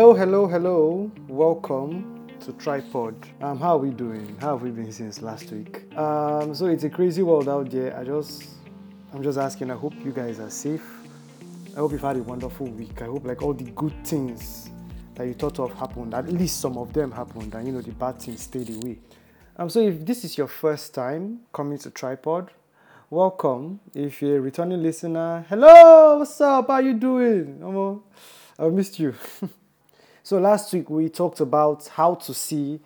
Hello, hello, hello. Welcome to Tripod. Um, how are we doing? How have we been since last week? Um, so it's a crazy world out there. I just, I'm just asking. I hope you guys are safe. I hope you've had a wonderful week. I hope like all the good things that you thought of happened, at least some of them happened, and you know the bad things stayed away. Um, so if this is your first time coming to Tripod, welcome. If you're a returning listener, hello, what's up? How are you doing? Omo, I missed you. so last week we talked about how to see,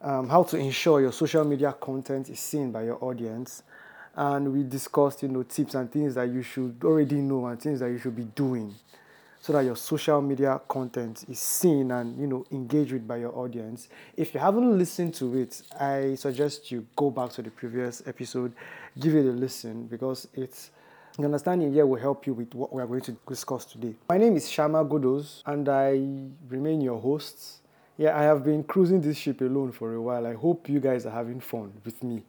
um, how to ensure your social media content is seen by your audience, and we discussed, you know, tips and things that you should already know and things that you should be doing so that your social media content is seen and you know engaged with by your audience. If you haven't listened to it, I suggest you go back to the previous episode, give it a listen because it's the understanding here will help you with what we are going to discuss today. My name is Shama Godos and I remain your host. Yeah, I have been cruising this ship alone for a while. I hope you guys are having fun with me.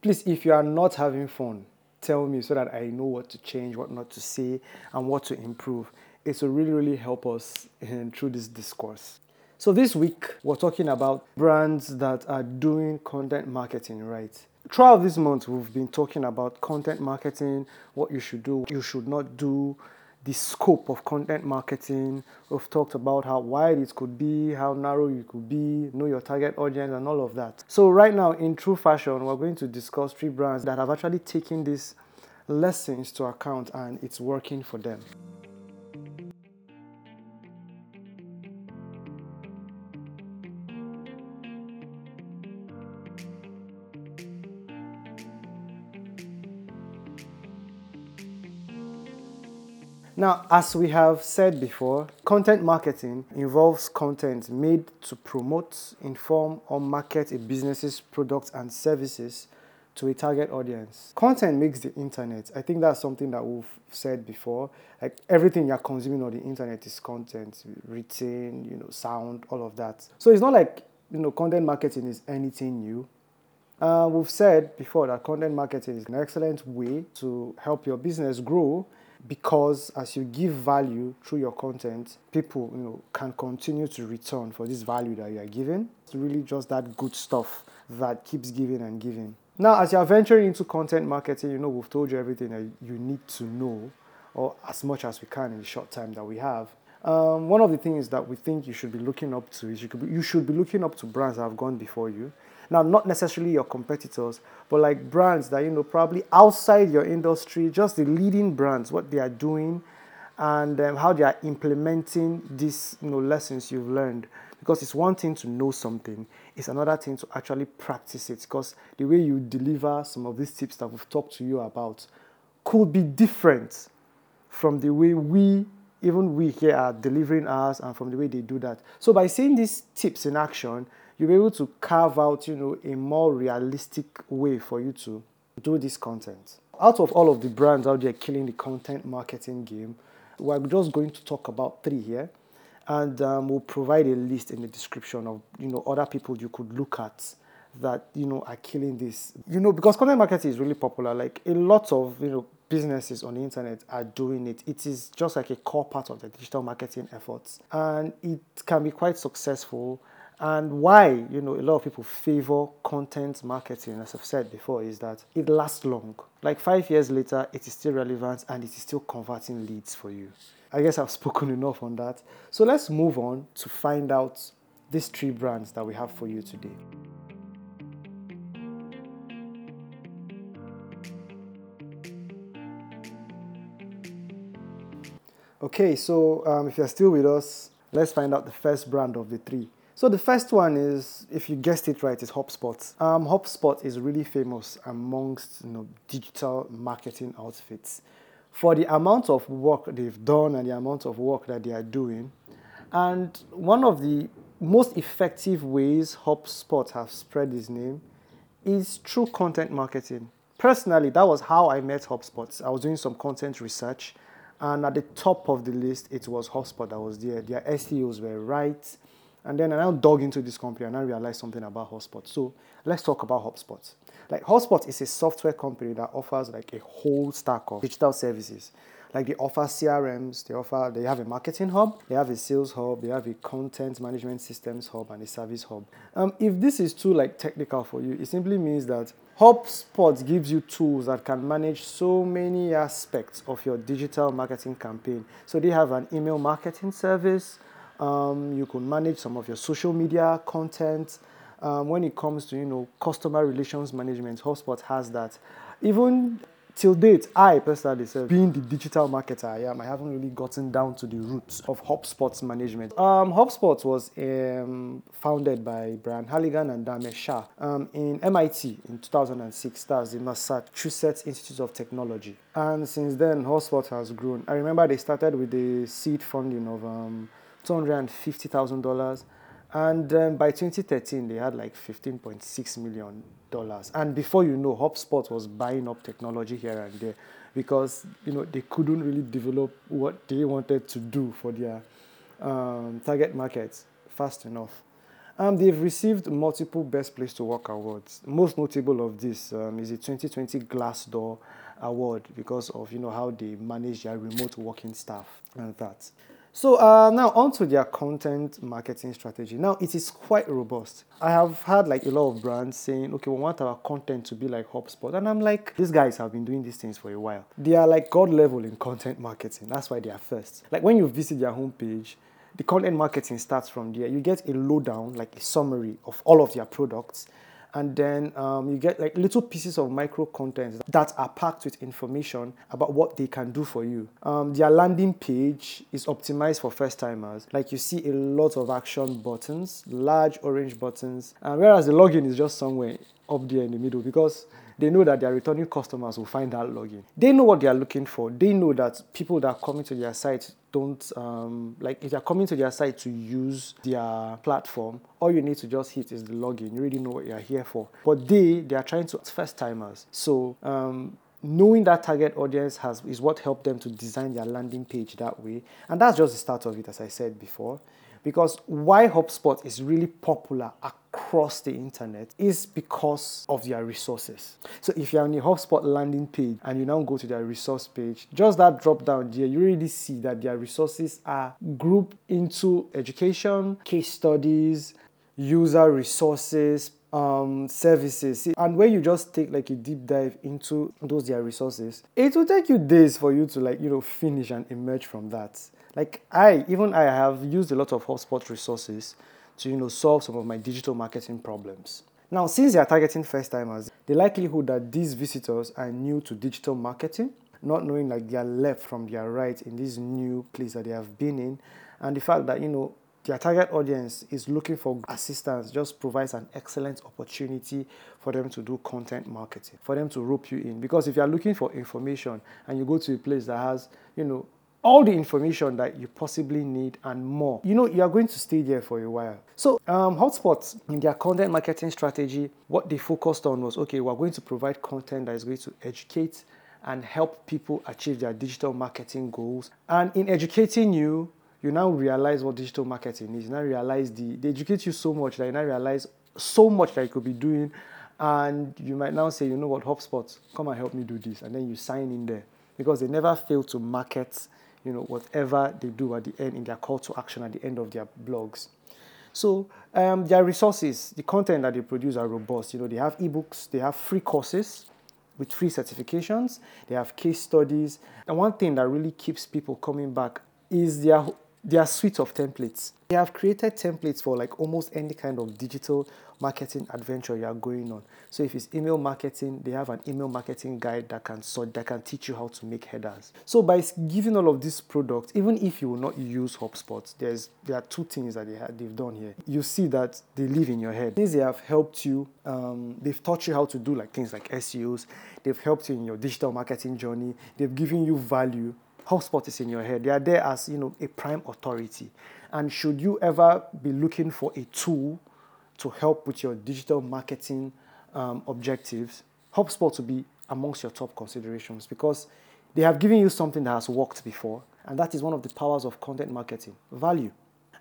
Please, if you are not having fun, tell me so that I know what to change, what not to say, and what to improve it will really, really help us in, through this discourse. So, this week, we're talking about brands that are doing content marketing right. Throughout this month, we've been talking about content marketing, what you should do, what you should not do, the scope of content marketing. We've talked about how wide it could be, how narrow you could be, know your target audience, and all of that. So, right now, in true fashion, we're going to discuss three brands that have actually taken these lessons to account and it's working for them. Now, as we have said before, content marketing involves content made to promote, inform, or market a business's products and services to a target audience. Content makes the internet. I think that's something that we've said before. Like everything you're consuming on the internet is content, written, you know, sound, all of that. So it's not like you know content marketing is anything new. Uh, we've said before that content marketing is an excellent way to help your business grow because as you give value through your content, people you know can continue to return for this value that you are giving. It's really just that good stuff that keeps giving and giving. Now, as you are venturing into content marketing, you know we've told you everything that you need to know, or as much as we can in the short time that we have. Um, one of the things that we think you should be looking up to is you, be, you should be looking up to brands that have gone before you now, not necessarily your competitors, but like brands that, you know, probably outside your industry, just the leading brands, what they are doing and um, how they are implementing these, you know, lessons you've learned. Because it's one thing to know something, it's another thing to actually practice it. Because the way you deliver some of these tips that we've talked to you about could be different from the way we even we here are delivering ours and from the way they do that. So by seeing these tips in action, you'll be able to carve out, you know, a more realistic way for you to do this content. Out of all of the brands out there killing the content marketing game, we're just going to talk about three here, and um, we'll provide a list in the description of you know other people you could look at that you know are killing this. You know, because content marketing is really popular. Like a lot of you know businesses on the internet are doing it. It is just like a core part of the digital marketing efforts, and it can be quite successful and why, you know, a lot of people favor content marketing, as I've said before, is that it lasts long. Like five years later, it is still relevant and it is still converting leads for you. I guess I've spoken enough on that. So let's move on to find out these three brands that we have for you today. Okay, so um, if you're still with us, let's find out the first brand of the three. So the first one is, if you guessed it right, is HubSpot. Um, HubSpot is really famous amongst you know, digital marketing outfits for the amount of work they've done and the amount of work that they are doing. And one of the most effective ways HubSpot have spread his name is through content marketing. Personally, that was how I met HubSpot. I was doing some content research, and at the top of the list, it was HubSpot that was there. Their SEOs were right and then I now dug into this company and I realized something about HubSpot. So let's talk about HubSpot. Like HubSpot is a software company that offers like a whole stack of digital services Like they offer CRMs, they offer they have a marketing hub, they have a sales hub, they have a content management systems hub and a service hub. Um, if this is too like technical for you, it simply means that HubSpot gives you tools that can manage so many aspects of your digital marketing campaign. So they have an email marketing service. Um, you can manage some of your social media content. Um, when it comes to you know customer relations management, HubSpot has that. Even till date, I personally said, being the digital marketer I am, I haven't really gotten down to the roots of HubSpot's management. Um, HubSpot was um, founded by Brian Halligan and Dharmesh Shah um, in MIT in 2006. That's the Massachusetts Institute of Technology. And since then, HubSpot has grown. I remember they started with the seed funding of um, $250,000 and um, by 2013, they had like 15.6 million dollars. And before you know, HubSpot was buying up technology here and there because you know they couldn't really develop what they wanted to do for their um, target markets fast enough. Um, they've received multiple Best Place to Work awards. Most notable of this um, is the 2020 Glassdoor Award because of you know how they manage their remote working staff and that. So uh, now onto their content marketing strategy. Now it is quite robust. I have had like a lot of brands saying, okay, we want our content to be like HubSpot. And I'm like, these guys have been doing these things for a while. They are like God level in content marketing. That's why they are first. Like when you visit their homepage, the content marketing starts from there. You get a lowdown, like a summary of all of their products and then um, you get like little pieces of micro content that are packed with information about what they can do for you. Um, their landing page is optimized for first timers. Like you see a lot of action buttons, large orange buttons, and whereas the login is just somewhere up there in the middle because they know that their returning customers will find that login. They know what they are looking for. They know that people that are coming to their site don't um, like if they are coming to their site to use their platform all you need to just hit is the login. You already know what you're here for. But they they are trying to first timers. So um, knowing that target audience has is what helped them to design their landing page that way. And that's just the start of it as i said before. Because why HubSpot is really popular across the internet is because of their resources. So if you're on the HubSpot landing page and you now go to their resource page, just that drop down there, you really see that their resources are grouped into education, case studies, user resources, um, services. And when you just take like a deep dive into those their resources, it will take you days for you to like, you know, finish and emerge from that. Like I, even I have used a lot of HubSpot resources to, you know, solve some of my digital marketing problems. Now, since they are targeting first timers, the likelihood that these visitors are new to digital marketing, not knowing like their left from their right in this new place that they have been in, and the fact that, you know, their target audience is looking for assistance just provides an excellent opportunity for them to do content marketing, for them to rope you in. Because if you are looking for information and you go to a place that has, you know, all the information that you possibly need and more. You know, you are going to stay there for a while. So, um, HubSpot, in their content marketing strategy, what they focused on was okay, we're going to provide content that is going to educate and help people achieve their digital marketing goals. And in educating you, you now realize what digital marketing is. You now realize the, they educate you so much that you now realize so much that you could be doing. And you might now say, you know what, HubSpot, come and help me do this. And then you sign in there because they never fail to market you know, whatever they do at the end in their call to action at the end of their blogs. So um, their resources, the content that they produce are robust. You know, they have ebooks, they have free courses with free certifications, they have case studies. And one thing that really keeps people coming back is their their suite of templates. They have created templates for like almost any kind of digital marketing adventure you are going on. So if it's email marketing, they have an email marketing guide that can sort that can teach you how to make headers. So by giving all of these products, even if you will not use HubSpot, there's there are two things that they have, they've done here. You see that they live in your head. Things they have helped you. Um, they've taught you how to do like things like SEOs. They've helped you in your digital marketing journey. They've given you value HubSpot is in your head. They are there as you know a prime authority. And should you ever be looking for a tool to help with your digital marketing um, objectives, HubSpot will be amongst your top considerations because they have given you something that has worked before, and that is one of the powers of content marketing value.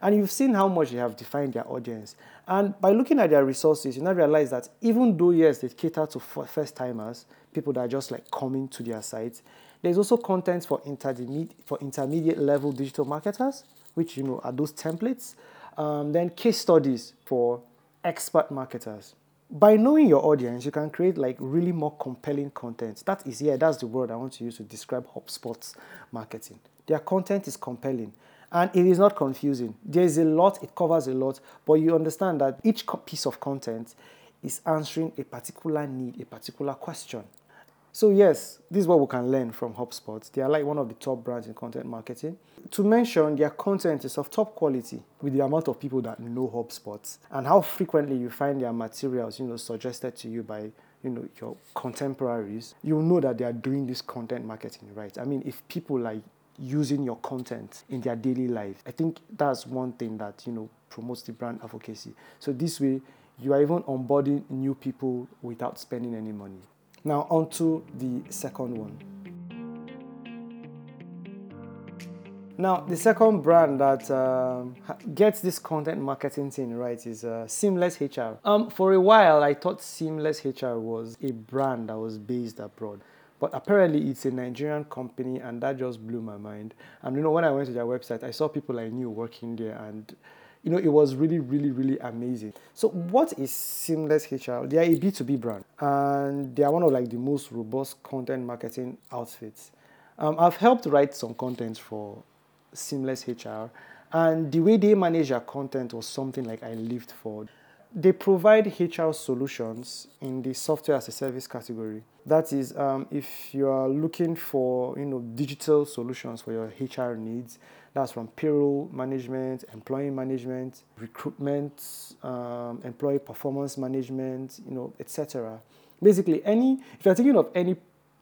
And you've seen how much they have defined their audience. And by looking at their resources, you now realize that even though, yes, they cater to first timers, people that are just like coming to their site, There's also content for intermediate for intermediate level digital marketers, which you know are those templates. Um, then case studies for expert marketers. By knowing your audience, you can create like really more compelling content. That is, yeah, that's the word I want to use to describe HubSpot's marketing. Their content is compelling and it is not confusing. There is a lot, it covers a lot, but you understand that each piece of content is answering a particular need, a particular question. So, yes, this is what we can learn from HubSpot. They are like one of the top brands in content marketing. To mention, their content is of top quality with the amount of people that know HubSpot and how frequently you find their materials, you know, suggested to you by you know your contemporaries, you'll know that they are doing this content marketing right. I mean, if people like using your content in their daily life, I think that's one thing that you know promotes the brand advocacy. So this way, you are even onboarding new people without spending any money. Now, on to the second one. Now, the second brand that um, gets this content marketing thing right is uh, Seamless HR. Um, for a while, I thought Seamless HR was a brand that was based abroad. But apparently, it's a Nigerian company, and that just blew my mind. And you know, when I went to their website, I saw people I knew working there, and you know, it was really, really, really amazing. So, what is Seamless HR? They are a B2B brand and they are one of like the most robust content marketing outfits. Um, I've helped write some content for Seamless HR, and the way they manage their content was something like I lived for. They provide HR solutions in the software as a service category. That is, um, if you are looking for you know digital solutions for your HR needs, that's from payroll management, employee management, recruitment, um, employee performance management, you know, etc. Basically, any if you're thinking of any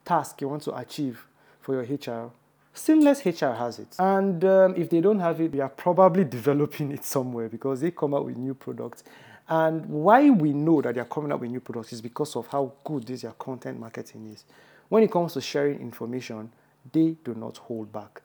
task you want to achieve for your HR, Seamless HR has it. And um, if they don't have it, we are probably developing it somewhere because they come out with new products. And why we know that they're coming out with new products is because of how good this their content marketing is. When it comes to sharing information, they do not hold back.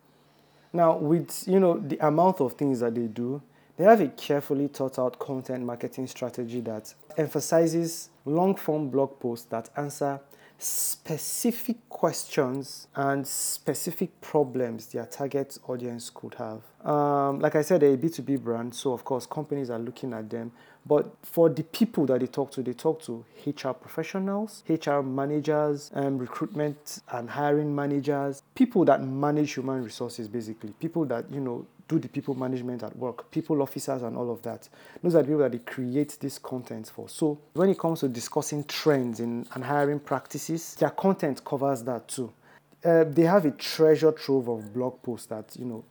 Now, with you know the amount of things that they do, they have a carefully thought out content marketing strategy that emphasizes long form blog posts that answer specific questions and specific problems their target audience could have. Um, like I said, they're a B2B brand, so of course, companies are looking at them. But for the people that they talk to, they talk to HR professionals, HR managers, um, recruitment and hiring managers, people that manage human resources, basically, people that, you know, do the people management at work, people officers, and all of that. Those are the people that they create this content for. So when it comes to discussing trends in and hiring practices, their content covers that too. Uh, they have a treasure trove of blog posts that you know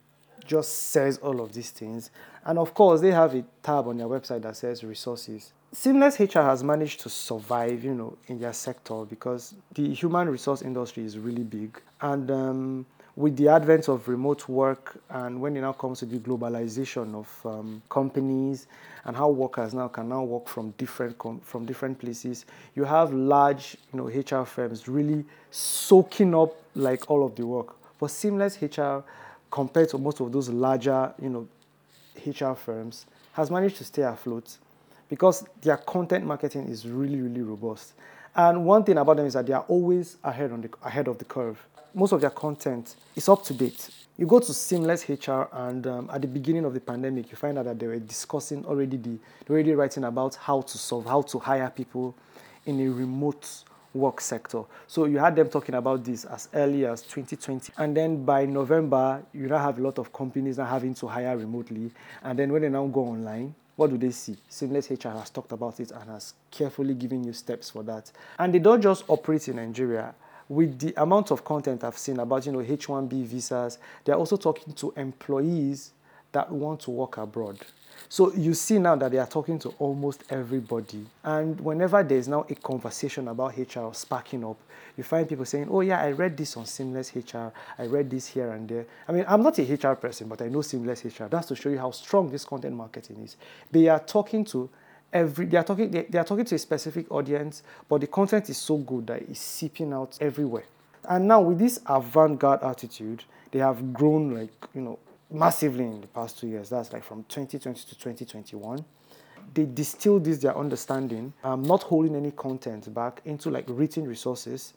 just says all of these things. And of course, they have a tab on their website that says resources. Seamless HR has managed to survive, you know, in their sector because the human resource industry is really big. And um, with the advent of remote work and when it now comes to the globalization of um, companies and how workers now can now work from different com- from different places, you have large, you know, HR firms really soaking up like all of the work. But seamless HR, compared to most of those larger, you know, HR firms, has managed to stay afloat because their content marketing is really, really robust. And one thing about them is that they are always ahead on the ahead of the curve most of their content is up to date. You go to Seamless HR, and um, at the beginning of the pandemic, you find out that they were discussing already the, already writing about how to solve, how to hire people in a remote work sector. So you had them talking about this as early as 2020, and then by November, you now have a lot of companies now having to hire remotely, and then when they now go online, what do they see? Seamless HR has talked about it and has carefully given you steps for that. And they don't just operate in Nigeria with the amount of content I've seen about you know H1B visas, they're also talking to employees that want to work abroad. So you see now that they are talking to almost everybody. And whenever there's now a conversation about HR sparking up, you find people saying, Oh, yeah, I read this on Seamless HR. I read this here and there. I mean, I'm not a HR person, but I know Seamless HR. That's to show you how strong this content marketing is. They are talking to every they are talking they, they are talking to a specific audience, but the content is so good that it's seeping out everywhere. And now with this avant-garde attitude, they have grown like you know massively in the past two years. That's like from 2020 to 2021. They distill this their understanding, um, not holding any content back into like written resources,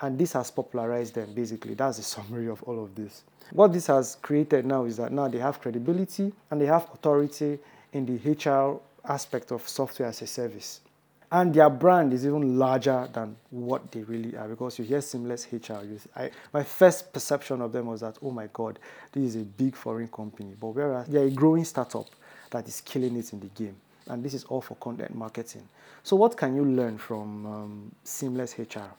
And this has popularized them, basically. That's the summary of all of this. What this has created now is that now they have credibility and they have authority in the HR aspect of software as a service. And their brand is even larger than what they really are because you hear Seamless HR. You, I, my first perception of them was that, oh my God, this is a big foreign company. But whereas they're a growing startup that is killing it in the game. And this is all for content marketing. So, what can you learn from um, Seamless HR?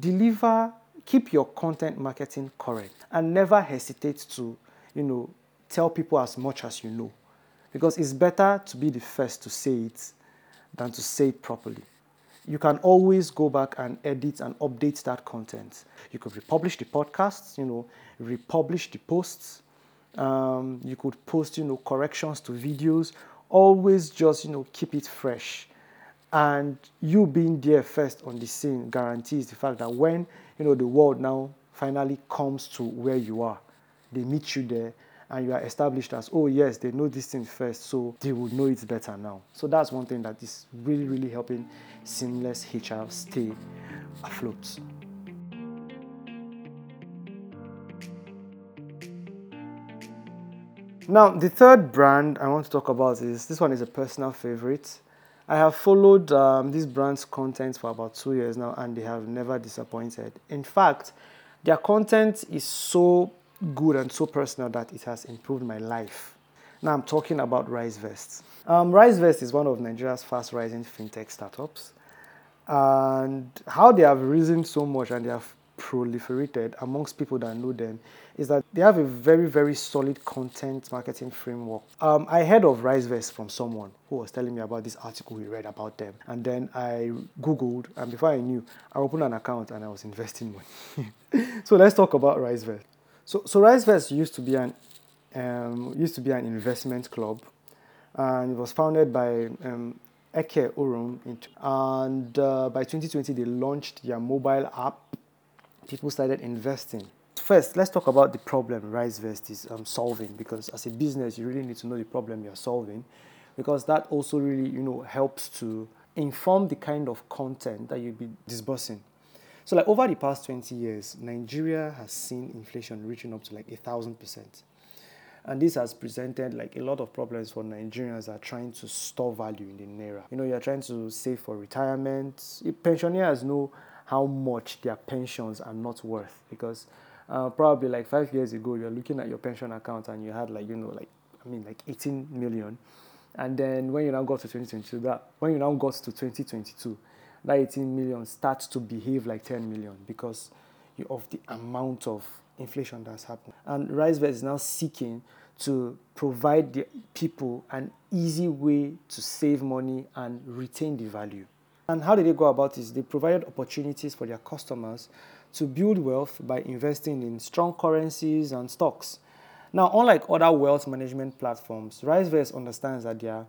Deliver, keep your content marketing correct and never hesitate to, you know, tell people as much as you know. Because it's better to be the first to say it than to say it properly. You can always go back and edit and update that content. You could republish the podcasts, you know, republish the posts. Um, you could post, you know, corrections to videos. Always just, you know, keep it fresh. And you being there first on the scene guarantees the fact that when, you know, the world now finally comes to where you are, they meet you there and you are established as, oh, yes, they know this thing first, so they will know it better now. So that's one thing that is really, really helping Seamless HR stay afloat. Now, the third brand I want to talk about is this one is a personal favorite. I have followed um, this brand's content for about two years now, and they have never disappointed. In fact, their content is so good and so personal that it has improved my life. Now I'm talking about RiseVest. Um, RiseVest is one of Nigeria's fast rising fintech startups. And how they have risen so much and they have proliferated amongst people that know them is that they have a very, very solid content marketing framework. Um, I heard of RiseVest from someone who was telling me about this article he read about them. And then I Googled, and before I knew, I opened an account and I was investing money. so let's talk about RiseVest. So, so RiseVest used to be an um, used to be an investment club, and it was founded by um, Eke Urum. And uh, by 2020, they launched their mobile app. People started investing. First, let's talk about the problem RiseVest is um, solving because as a business, you really need to know the problem you're solving because that also really you know helps to inform the kind of content that you'll be disbursing. So, like over the past 20 years, Nigeria has seen inflation reaching up to like a thousand percent. And this has presented like a lot of problems for Nigerians that are trying to store value in the Naira. You know, you're trying to save for retirement. Pensioners know how much their pensions are not worth because uh, probably like five years ago, you're looking at your pension account and you had like, you know, like, I mean, like 18 million. And then when you now got to 2022, that when you now got to 2022, that 18 million starts to behave like 10 million because of the amount of inflation that's happened. And RiseVest is now seeking to provide the people an easy way to save money and retain the value. And how did they go about this? They provided opportunities for their customers to build wealth by investing in strong currencies and stocks. Now, unlike other wealth management platforms, RiseVest understands that there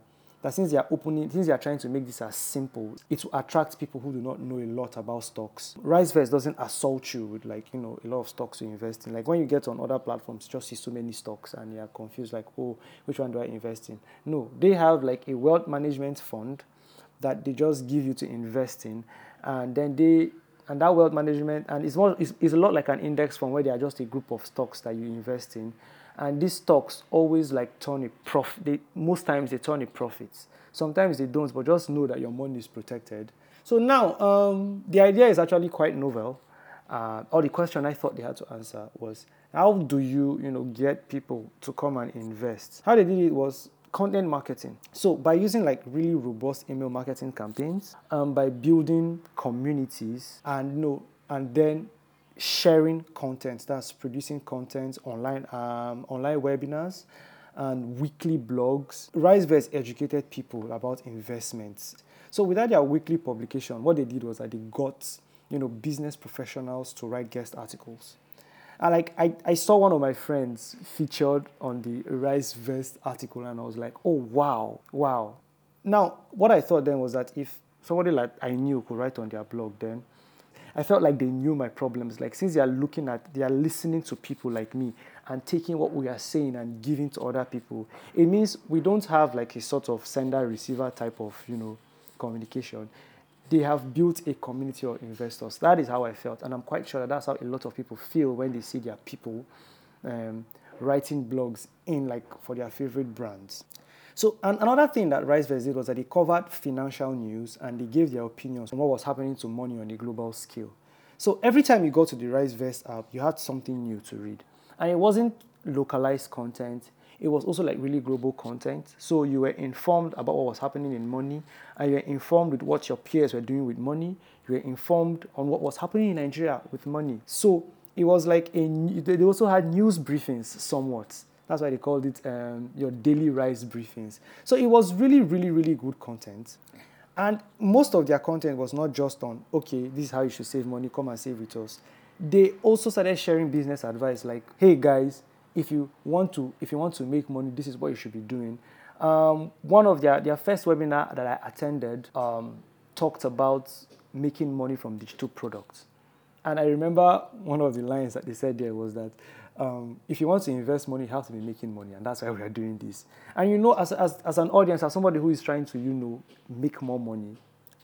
that since they are opening, since they are trying to make this as simple, it will attract people who do not know a lot about stocks. RiseVest doesn't assault you with like, you know, a lot of stocks to invest in. Like when you get on other platforms, you just see so many stocks and you're confused, like, oh, which one do I invest in? No, they have like a wealth management fund that they just give you to invest in. And then they and that wealth management and it's more it's, it's a lot like an index fund where they are just a group of stocks that you invest in and these stocks always like turn a profit. Most times they turn a profit. Sometimes they don't, but just know that your money is protected. So now um, the idea is actually quite novel. Uh, or the question I thought they had to answer was, how do you, you know, get people to come and invest? How they did it was content marketing. So by using like really robust email marketing campaigns, um, by building communities, and you know, and then sharing content that's producing content online um, online webinars and weekly blogs. Risevest educated people about investments. So without their weekly publication what they did was that they got you know business professionals to write guest articles. And like I, I saw one of my friends featured on the risevest article and i was like oh wow wow. Now what i thought then was that if somebody like i knew could write on their blog then I felt like they knew my problems. Like since they are looking at, they are listening to people like me and taking what we are saying and giving to other people. It means we don't have like a sort of sender receiver type of you know communication. they have built a community of investors. That is how I felt, and I'm quite sure that that's how a lot of people feel when they see their people um, writing blogs in like for their favorite brands. So and another thing that RiseVest did was that they covered financial news and they gave their opinions on what was happening to money on a global scale. So every time you go to the RiseVest app, you had something new to read, and it wasn't localized content it was also like really global content. So you were informed about what was happening in money, and you were informed with what your peers were doing with money. You were informed on what was happening in Nigeria with money. So it was like a. They also had news briefings somewhat. That's why they called it um, your daily rise briefings. So it was really, really, really good content. And most of their content was not just on, okay, this is how you should save money, come and save with us. They also started sharing business advice like, hey guys, if you want to if you want to make money, this is what you should be doing. Um, one of their their first webinar that I attended um, talked about making money from digital products, and I remember one of the lines that they said there was that. Um, if you want to invest money, you have to be making money, and that's why we are doing this. And you know, as, as, as an audience, as somebody who is trying to, you know, make more money,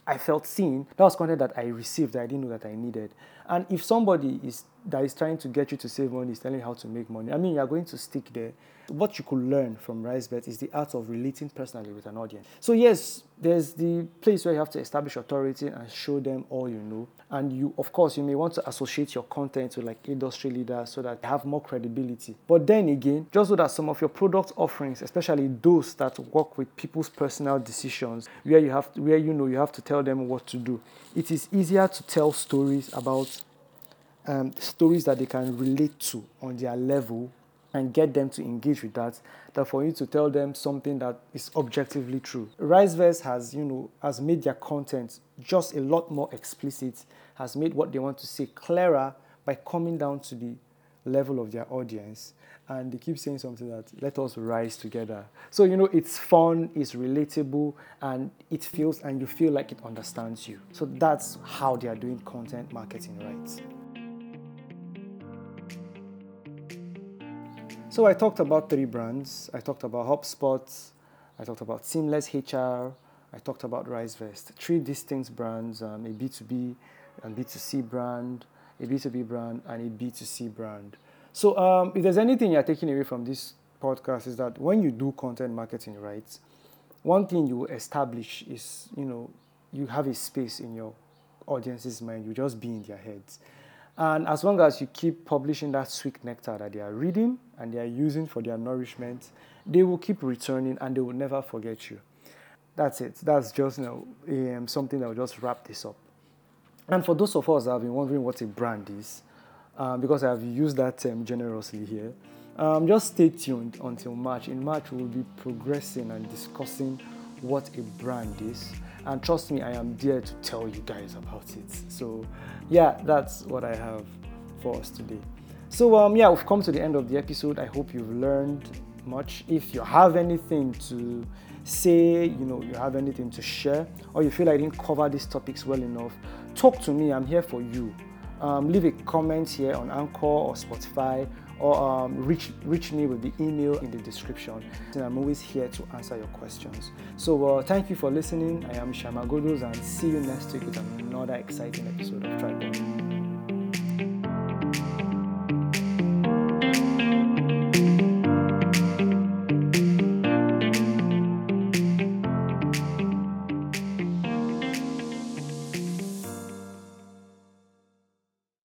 I felt seen. That was content that I received that I didn't know that I needed. And if somebody is that is trying to get you to save money is telling you how to make money, I mean, you're going to stick there. What you could learn from RiseVest is the art of relating personally with an audience. So yes, there's the place where you have to establish authority and show them all you know. And you, of course, you may want to associate your content with like industry leaders so that they have more credibility. But then again, just so that some of your product offerings, especially those that work with people's personal decisions, where you have, where you know you have to tell them what to do, it is easier to tell stories about um, stories that they can relate to on their level and get them to engage with that than for you to tell them something that is objectively true. RiseVest has, you know, has made their content just a lot more explicit, has made what they want to say clearer by coming down to the level of their audience. And they keep saying something that let us rise together. So, you know, it's fun, it's relatable, and it feels and you feel like it understands you. So that's how they are doing content marketing right. So I talked about three brands. I talked about HubSpot. I talked about Seamless HR. I talked about RiseVest. Three distinct brands, um, a B2B and B2C brand, a B2B brand, and a B2C brand. So um, if there's anything you're taking away from this podcast is that when you do content marketing right, one thing you establish is, you know, you have a space in your audience's mind. You just be in their heads. And as long as you keep publishing that sweet nectar that they are reading and they are using for their nourishment, they will keep returning and they will never forget you. That's it. That's just you know, um, something that will just wrap this up. And for those of us that have been wondering what a brand is, um, because I have used that term generously here, um, just stay tuned until March. In March, we will be progressing and discussing what a brand is. And trust me, I am there to tell you guys about it. So, yeah, that's what I have for us today. So, um, yeah, we've come to the end of the episode. I hope you've learned much. If you have anything to say, you know, you have anything to share, or you feel I didn't cover these topics well enough, talk to me. I'm here for you. Um, leave a comment here on Anchor or Spotify or um, reach, reach me with the email in the description. And I'm always here to answer your questions. So uh, thank you for listening. I am Shama Godos and see you next week with another exciting episode of Tripod.